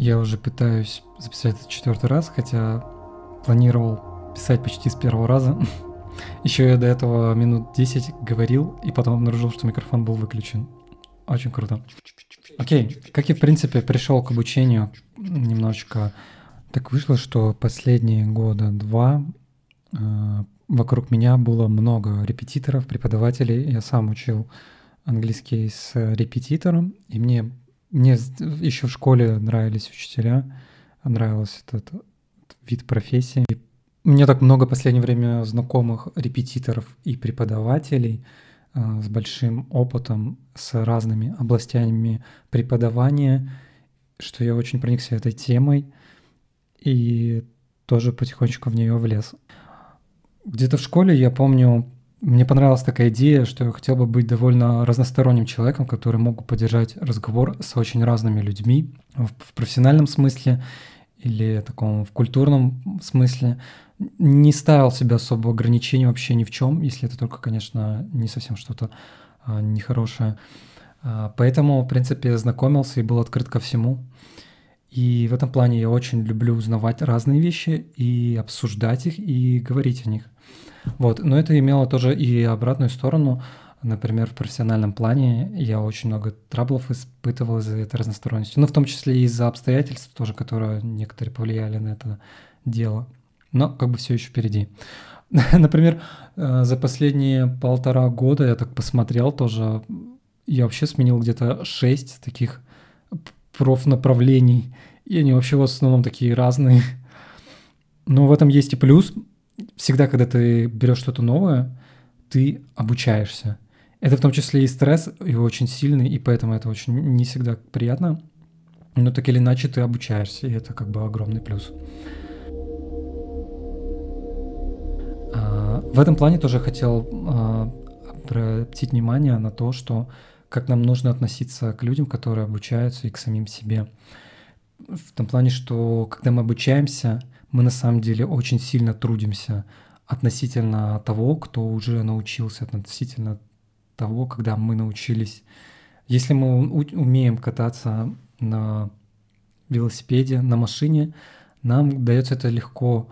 Я уже пытаюсь записать это четвертый раз, хотя планировал писать почти с первого раза. Еще я до этого минут 10 говорил, и потом обнаружил, что микрофон был выключен. Очень круто. Окей, как я, в принципе, пришел к обучению немножечко, так вышло, что последние года два э, вокруг меня было много репетиторов, преподавателей. Я сам учил английский с репетитором, и мне, мне еще в школе нравились учителя, нравился этот, этот вид профессии. И мне так много в последнее время знакомых репетиторов и преподавателей э, с большим опытом, с разными областями преподавания, что я очень проникся этой темой и тоже потихонечку в нее влез. Где-то в школе, я помню, мне понравилась такая идея, что я хотел бы быть довольно разносторонним человеком, который мог поддержать разговор с очень разными людьми в профессиональном смысле или таком в культурном смысле. Не ставил себе особого ограничения вообще ни в чем, если это только, конечно, не совсем что-то а, нехорошее. А, поэтому, в принципе, знакомился и был открыт ко всему. И в этом плане я очень люблю узнавать разные вещи и обсуждать их и говорить о них. Вот. Но это имело тоже и обратную сторону. Например, в профессиональном плане я очень много траблов испытывал из-за этой разносторонности. Ну, в том числе и из-за обстоятельств тоже, которые некоторые повлияли на это дело. Но как бы все еще впереди. Например, э, за последние полтора года я так посмотрел тоже, я вообще сменил где-то шесть таких профнаправлений, и они вообще в основном такие разные. Но в этом есть и плюс. Всегда, когда ты берешь что-то новое, ты обучаешься. Это в том числе и стресс, и очень сильный, и поэтому это очень не всегда приятно. Но так или иначе ты обучаешься, и это как бы огромный плюс. А, в этом плане тоже хотел а, обратить внимание на то, что как нам нужно относиться к людям, которые обучаются, и к самим себе. В том плане, что когда мы обучаемся, мы на самом деле очень сильно трудимся относительно того, кто уже научился, относительно того, когда мы научились. Если мы умеем кататься на велосипеде, на машине, нам дается это легко.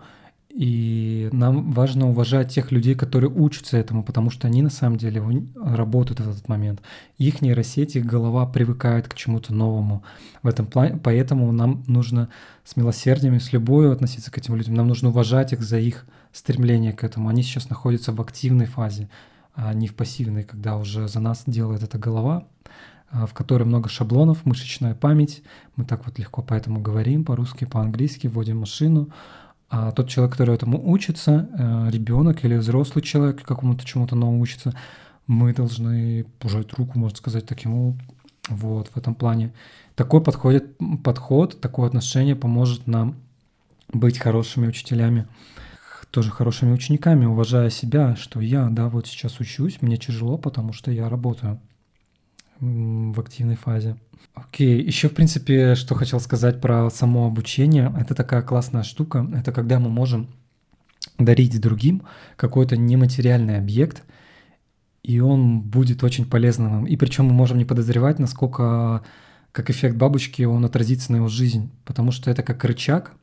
И нам важно уважать тех людей, которые учатся этому, потому что они на самом деле работают в этот момент. Их нейросети, их голова привыкает к чему-то новому в этом плане, поэтому нам нужно с милосердием и с любовью относиться к этим людям. Нам нужно уважать их за их стремление к этому. Они сейчас находятся в активной фазе, а не в пассивной, когда уже за нас делает эта голова, а, в которой много шаблонов, мышечная память. Мы так вот легко поэтому говорим по-русски, по-английски, вводим машину, а тот человек, который этому учится, э, ребенок или взрослый человек какому-то чему-то новому учится, мы должны пожать руку, можно сказать, таким вот в этом плане. Такой подходит, подход, такое отношение поможет нам быть хорошими учителями, тоже хорошими учениками, уважая себя, что я, да, вот сейчас учусь, мне тяжело, потому что я работаю в активной фазе. Окей, еще в принципе, что хотел сказать про само обучение, это такая классная штука, это когда мы можем дарить другим какой-то нематериальный объект, и он будет очень полезным. И причем мы можем не подозревать, насколько, как эффект бабочки, он отразится на его жизнь, потому что это как рычаг,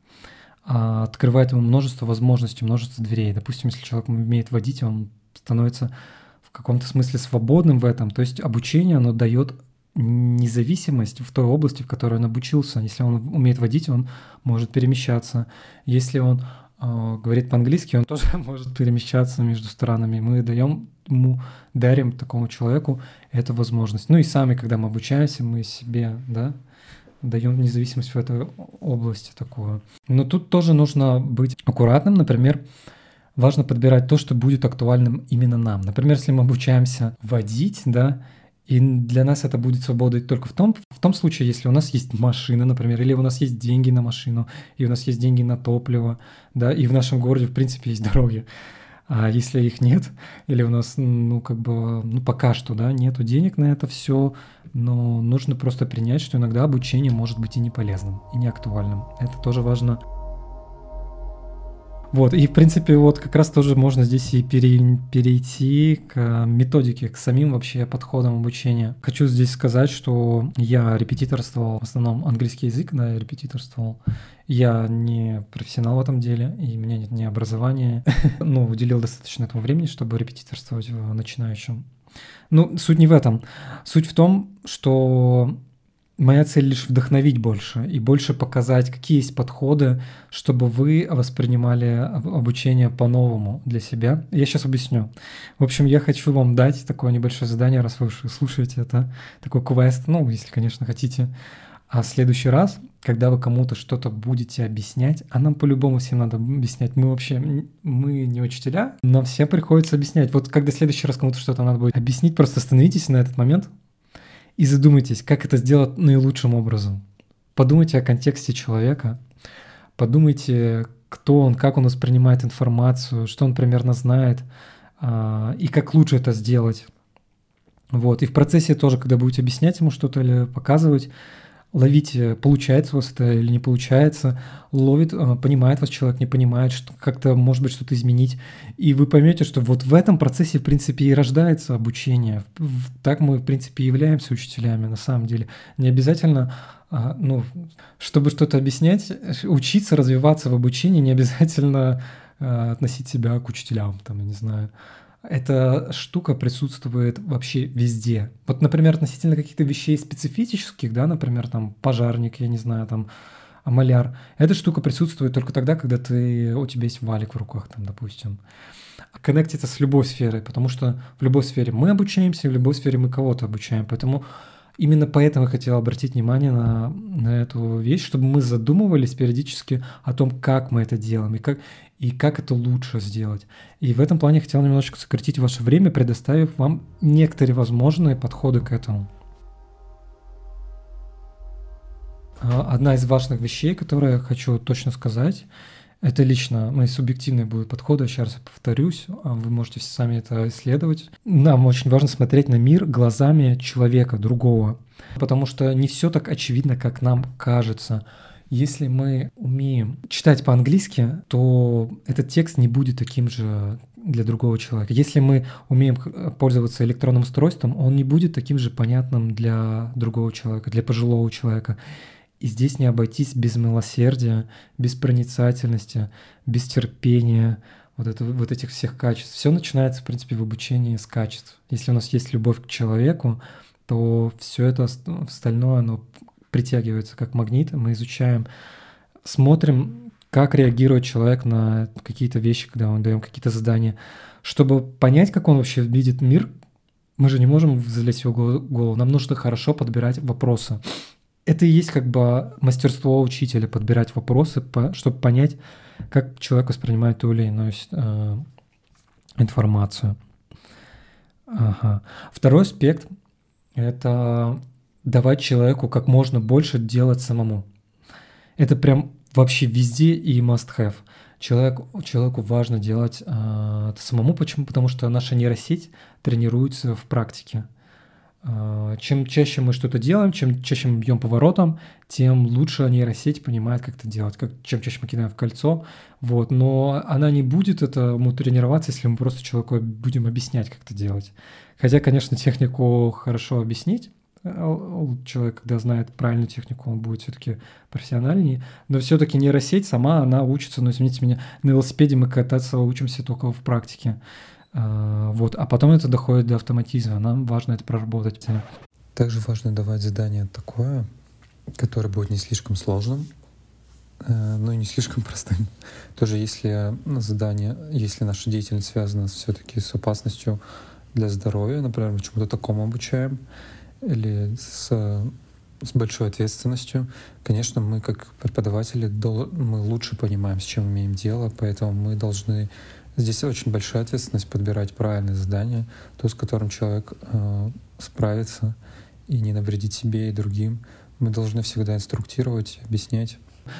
а, открывает ему множество возможностей, множество дверей. Допустим, если человек умеет водить, он становится каком-то смысле свободным в этом. То есть обучение, оно дает независимость в той области, в которой он обучился. Если он умеет водить, он может перемещаться. Если он э, говорит по-английски, он тоже может перемещаться между странами. Мы даем ему, дарим такому человеку эту возможность. Ну и сами, когда мы обучаемся, мы себе, да, даем независимость в этой области такую. Но тут тоже нужно быть аккуратным. Например, важно подбирать то, что будет актуальным именно нам. Например, если мы обучаемся водить, да, и для нас это будет свободой только в том, в том случае, если у нас есть машина, например, или у нас есть деньги на машину, и у нас есть деньги на топливо, да, и в нашем городе, в принципе, есть дороги. А если их нет, или у нас, ну, как бы, ну, пока что, да, нету денег на это все, но нужно просто принять, что иногда обучение может быть и не полезным, и не актуальным. Это тоже важно Вот, и в принципе вот как раз тоже можно здесь и пере, перейти к методике, к самим вообще подходам обучения. Хочу здесь сказать, что я репетиторствовал, в основном английский язык, да, я репетиторствовал. Я не профессионал в этом деле, и у меня нет ни образования, но уделил достаточно этому времени, чтобы репетиторствовать в начинающем. Ну, суть не в этом. Суть в том, что Моя цель лишь вдохновить больше и больше показать, какие есть подходы, чтобы вы воспринимали обучение по-новому для себя. Я сейчас объясню. В общем, я хочу вам дать такое небольшое задание, раз вы слушаете это, такой квест, ну, если, конечно, хотите. А в следующий раз, когда вы кому-то что-то будете объяснять, а нам по-любому всем надо объяснять, мы вообще, мы не учителя, нам всем приходится объяснять. Вот когда в следующий раз кому-то что-то надо будет объяснить, просто остановитесь на этот момент, и задумайтесь, как это сделать наилучшим образом. Подумайте о контексте человека, подумайте, кто он, как он воспринимает информацию, что он примерно знает, а, и как лучше это сделать. Вот. И в процессе тоже, когда будете объяснять ему что-то или показывать, ловите, получается у вас это или не получается, ловит, э, понимает вас человек, не понимает, что как-то может быть что-то изменить, и вы поймете, что вот в этом процессе, в принципе, и рождается обучение. Так мы, в принципе, и являемся учителями, на самом деле. Не обязательно а, ну, чтобы что-то объяснять, учиться, развиваться в обучении, не обязательно э, относить себя к учителям, там, я не знаю, эта штука присутствует вообще везде. Вот, например, относительно каких-то вещей специфических, да, например, там пожарник, я не знаю, там маляр, эта штука присутствует только тогда, когда ты, у тебя есть валик в руках, там, допустим. Коннектится с любой сферой, потому что в любой сфере мы обучаемся, в любой сфере мы кого-то обучаем. Поэтому именно поэтому я хотел обратить внимание на, на эту вещь, чтобы мы задумывались периодически о том, как мы это делаем и как, и как это лучше сделать. И в этом плане хотел немножечко сократить ваше время, предоставив вам некоторые возможные подходы к этому. А, одна из важных вещей, которые я хочу точно сказать, это лично мои субъективные будут подходы, еще раз повторюсь, а вы можете сами это исследовать. Нам очень важно смотреть на мир глазами человека, другого, потому что не все так очевидно, как нам кажется. Если мы умеем читать по-английски, то этот текст не будет таким же для другого человека. Если мы умеем пользоваться электронным устройством, он не будет таким же понятным для другого человека, для пожилого человека. И здесь не обойтись без милосердия, без проницательности, без терпения, вот, это, вот этих всех качеств. Все начинается, в принципе, в обучении с качеств. Если у нас есть любовь к человеку, то все это остальное, оно притягивается как магнит, мы изучаем, смотрим, как реагирует человек на какие-то вещи, когда мы даем какие-то задания. Чтобы понять, как он вообще видит мир, мы же не можем залезть в его голову, нам нужно хорошо подбирать вопросы. Это и есть как бы мастерство учителя, подбирать вопросы, чтобы понять, как человек воспринимает ту или иную э, информацию. Ага. Второй аспект — это давать человеку как можно больше делать самому. Это прям вообще везде и must have. Человек, человеку важно делать э, это самому. Почему? Потому что наша нейросеть тренируется в практике. Э, чем чаще мы что-то делаем, чем чаще мы бьем поворотом, тем лучше нейросеть понимает, как это делать. Как, чем чаще мы кидаем в кольцо. Вот. Но она не будет этому тренироваться, если мы просто человеку будем объяснять, как это делать. Хотя, конечно, технику хорошо объяснить, Э, человек, когда знает правильную технику, он будет все-таки профессиональнее. Но все-таки нейросеть сама, она учится, ну, извините меня, на велосипеде мы кататься учимся только в практике. Э, вот. А потом это доходит до автоматизма. Нам важно это проработать. Также важно давать задание такое, которое будет не слишком сложным, э, но и не слишком простым. Тоже если задание, если наша деятельность связана все-таки с опасностью для здоровья, например, мы чему-то такому обучаем, или с, с большой ответственностью. Конечно, мы как преподаватели мы лучше понимаем, с чем имеем дело, поэтому мы должны здесь очень большая ответственность подбирать правильные задания, то, с которым человек э, справится и не навредит себе и другим. Мы должны всегда инструктировать, объяснять.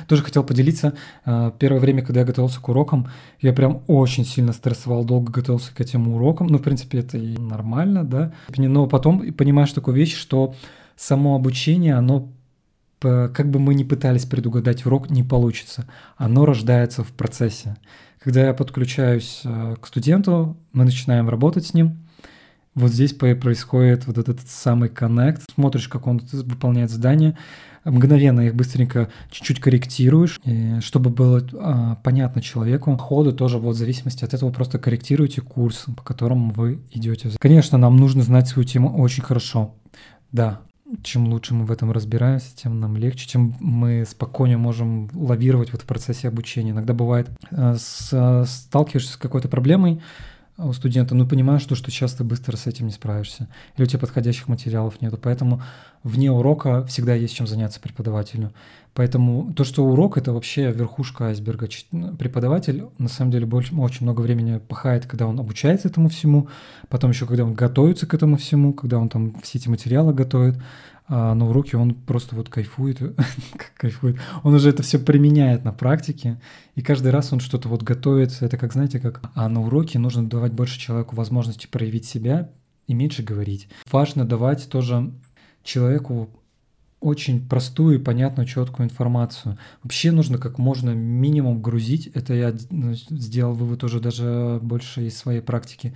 Тоже хотел поделиться. Э, первое время, когда я готовился к урокам, я прям очень сильно стрессовал, долго готовился к этим урокам. Ну, в принципе, это и нормально, да. Но потом понимаешь такую вещь, что само обучение, оно как бы мы ни пытались предугадать урок, не получится. Оно рождается в процессе. Когда я подключаюсь э, к студенту, мы начинаем работать с ним, вот здесь происходит вот этот самый коннект. Смотришь, как он выполняет задание, мгновенно их быстренько чуть-чуть корректируешь, чтобы было а, понятно человеку. Ходу тоже вот в зависимости от этого просто корректируйте курс, по которому вы идете. Конечно, нам нужно знать свою тему очень хорошо. Да, чем лучше мы в этом разбираемся, тем нам легче, чем мы спокойнее можем лавировать вот в процессе обучения. Иногда бывает, э, с, сталкиваешься с какой-то проблемой, у студента, ну понимаешь, что, что часто быстро с этим не справишься, или у тебя подходящих материалов нету, поэтому вне урока всегда есть чем заняться преподавателю. Поэтому то, что урок — это вообще верхушка айсберга. Преподаватель, на самом деле, больше, очень много времени пахает, когда он обучается этому всему, потом еще, когда он готовится к этому всему, когда он там все эти материалы готовит, а на уроке он просто вот кайфует, кайфует. Он уже это все применяет на практике, и каждый раз он что-то вот готовит. Это как, знаете, как... А на уроке нужно давать больше человеку возможности проявить себя и меньше говорить. Важно давать тоже человеку очень простую, понятную, четкую информацию. Вообще нужно как можно минимум грузить. Это я ну, сделал вывод уже даже больше из своей практики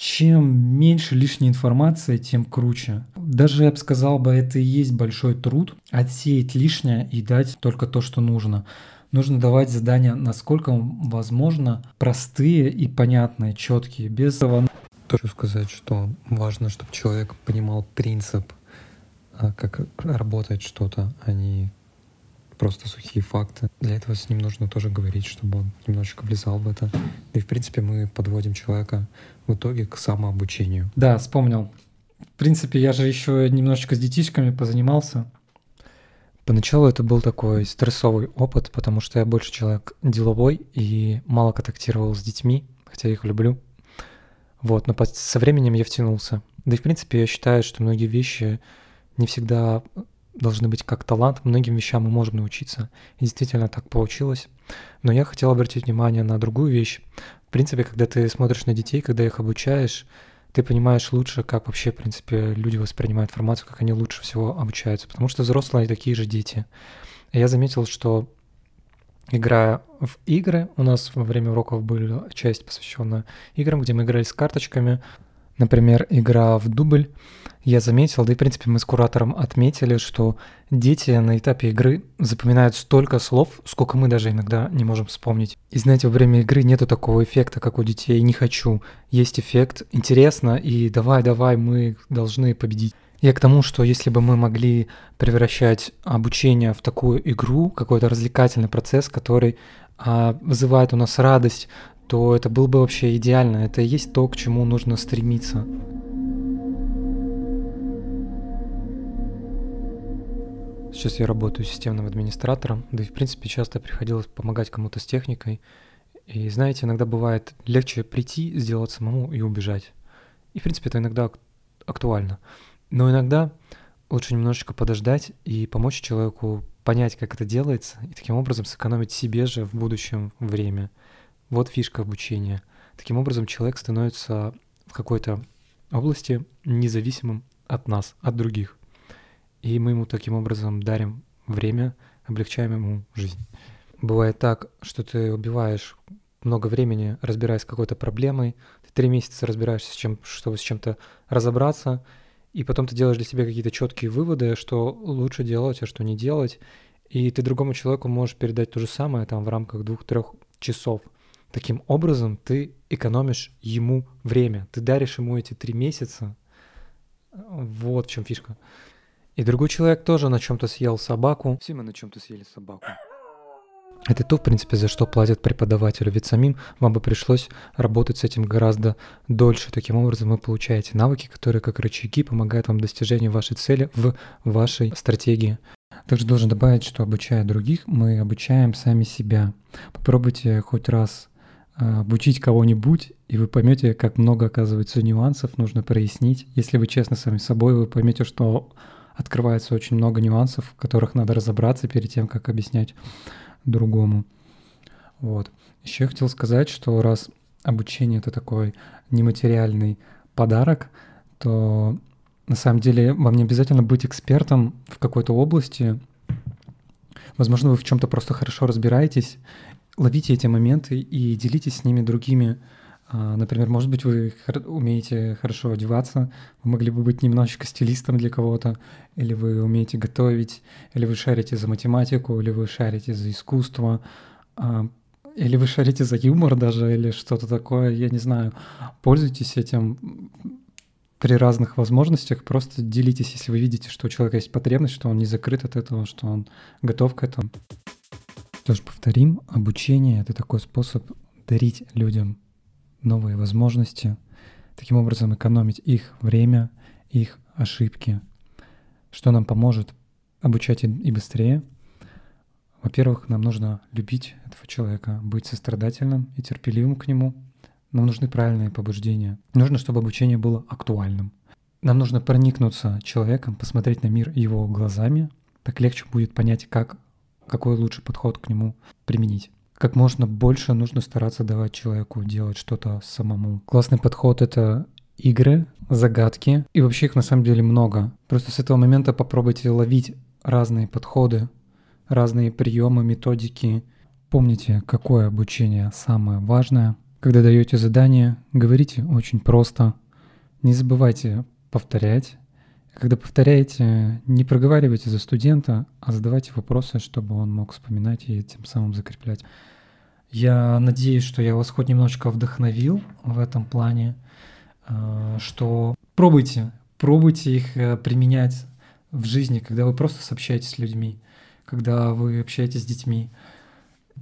чем меньше лишней информации, тем круче. Даже я бы сказал бы, это и есть большой труд, отсеять лишнее и дать только то, что нужно. Нужно давать задания, насколько возможно, простые и понятные, четкие, без этого. Хочу сказать, что важно, чтобы человек понимал принцип, как работает что-то, а не просто сухие факты. Для этого с ним нужно тоже говорить, чтобы он немножечко влезал в это. И, в принципе, мы подводим человека в итоге к самообучению. Да, вспомнил. В принципе, я же еще немножечко с детишками позанимался. Поначалу это был такой стрессовый опыт, потому что я больше человек деловой и мало контактировал с детьми, хотя я их люблю. Вот, но со временем я втянулся. Да и, в принципе, я считаю, что многие вещи не всегда должны быть как талант, многим вещам мы можем научиться. И действительно так получилось. Но я хотел обратить внимание на другую вещь. В принципе, когда ты смотришь на детей, когда их обучаешь, ты понимаешь лучше, как вообще, в принципе, люди воспринимают информацию, как они лучше всего обучаются. Потому что взрослые такие же дети. И я заметил, что играя в игры, у нас во время уроков была часть, посвященная играм, где мы играли с карточками, Например, игра в дубль. Я заметил, да и в принципе мы с куратором отметили, что дети на этапе игры запоминают столько слов, сколько мы даже иногда не можем вспомнить. И знаете, во время игры нету такого эффекта, как у детей «не хочу». Есть эффект «интересно» и «давай-давай, мы должны победить». Я к тому, что если бы мы могли превращать обучение в такую игру, какой-то развлекательный процесс, который а, вызывает у нас радость, то это было бы вообще идеально. Это и есть то, к чему нужно стремиться. Сейчас я работаю системным администратором, да и в принципе часто приходилось помогать кому-то с техникой. И знаете, иногда бывает легче прийти, сделать самому и убежать. И в принципе это иногда актуально. Но иногда лучше немножечко подождать и помочь человеку понять, как это делается, и таким образом сэкономить себе же в будущем время. Вот фишка обучения. Таким образом, человек становится в какой-то области независимым от нас, от других. И мы ему таким образом дарим время, облегчаем ему жизнь. Бывает так, что ты убиваешь много времени, разбираясь с какой-то проблемой, ты три месяца разбираешься, с чем, чтобы с чем-то разобраться, и потом ты делаешь для себя какие-то четкие выводы, что лучше делать, а что не делать, и ты другому человеку можешь передать то же самое там в рамках двух-трех часов – Таким образом, ты экономишь ему время, ты даришь ему эти три месяца. Вот в чем фишка. И другой человек тоже на чем-то съел собаку. Все мы на чем-то съели собаку. Это то, в принципе, за что платят преподавателю. Ведь самим вам бы пришлось работать с этим гораздо дольше. Таким образом, вы получаете навыки, которые как рычаги помогают вам достижению вашей цели в вашей стратегии. Также должен добавить, что обучая других, мы обучаем сами себя. Попробуйте хоть раз обучить кого-нибудь, и вы поймете, как много, оказывается, нюансов нужно прояснить. Если вы честны сами собой, вы поймете, что открывается очень много нюансов, в которых надо разобраться перед тем, как объяснять другому. Вот. Еще я хотел сказать, что раз обучение это такой нематериальный подарок, то на самом деле вам не обязательно быть экспертом в какой-то области, Возможно, вы в чем-то просто хорошо разбираетесь. Ловите эти моменты и делитесь с ними другими. А, например, может быть, вы умеете хорошо одеваться, вы могли бы быть немножечко стилистом для кого-то, или вы умеете готовить, или вы шарите за математику, или вы шарите за искусство, а, или вы шарите за юмор даже, или что-то такое, я не знаю. Пользуйтесь этим при разных возможностях, просто делитесь, если вы видите, что у человека есть потребность, что он не закрыт от этого, что он готов к этому. Тоже повторим, обучение — это такой способ дарить людям новые возможности, таким образом экономить их время, их ошибки, что нам поможет обучать и быстрее. Во-первых, нам нужно любить этого человека, быть сострадательным и терпеливым к нему. Нам нужны правильные побуждения. Нужно, чтобы обучение было актуальным. Нам нужно проникнуться человеком, посмотреть на мир его глазами. Так легче будет понять, как, какой лучший подход к нему применить как можно больше нужно стараться давать человеку делать что-то самому. Классный подход — это игры, загадки, и вообще их на самом деле много. Просто с этого момента попробуйте ловить разные подходы, разные приемы, методики. Помните, какое обучение самое важное. Когда даете задание, говорите очень просто. Не забывайте повторять. Когда повторяете, не проговаривайте за студента, а задавайте вопросы, чтобы он мог вспоминать и тем самым закреплять. Я надеюсь, что я вас хоть немножечко вдохновил в этом плане, э, что пробуйте, пробуйте их э, применять в жизни, когда вы просто сообщаетесь с людьми, когда вы общаетесь с детьми,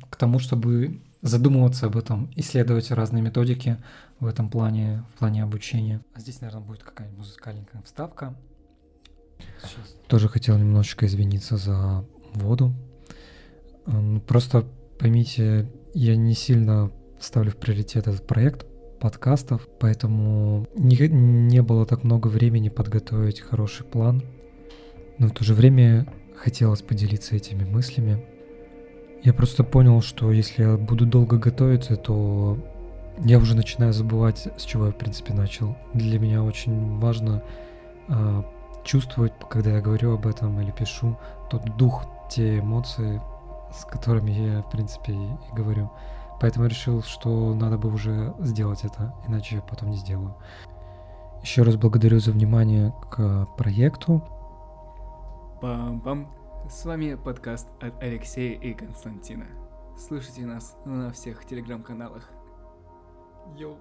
к тому, чтобы задумываться об этом, исследовать разные методики в этом плане, в плане обучения. А здесь, наверное, будет какая-нибудь музыкальная вставка. Сейчас. Тоже хотел немножечко извиниться за воду. Просто поймите, я не сильно ставлю в приоритет этот проект подкастов, поэтому не, не было так много времени подготовить хороший план. Но в то же время хотелось поделиться этими мыслями. Я просто понял, что если я буду долго готовиться, то я уже начинаю забывать, с чего я, в принципе, начал. Для меня очень важно э, чувствовать, когда я говорю об этом или пишу, тот дух, те эмоции, с которыми я, в принципе, и, и говорю. Поэтому решил, что надо бы уже сделать это, иначе я потом не сделаю. Еще раз благодарю за внимание к проекту. Пам-пам. С вами подкаст от Алексея и Константина. Слушайте нас на всех телеграм-каналах. Йоу.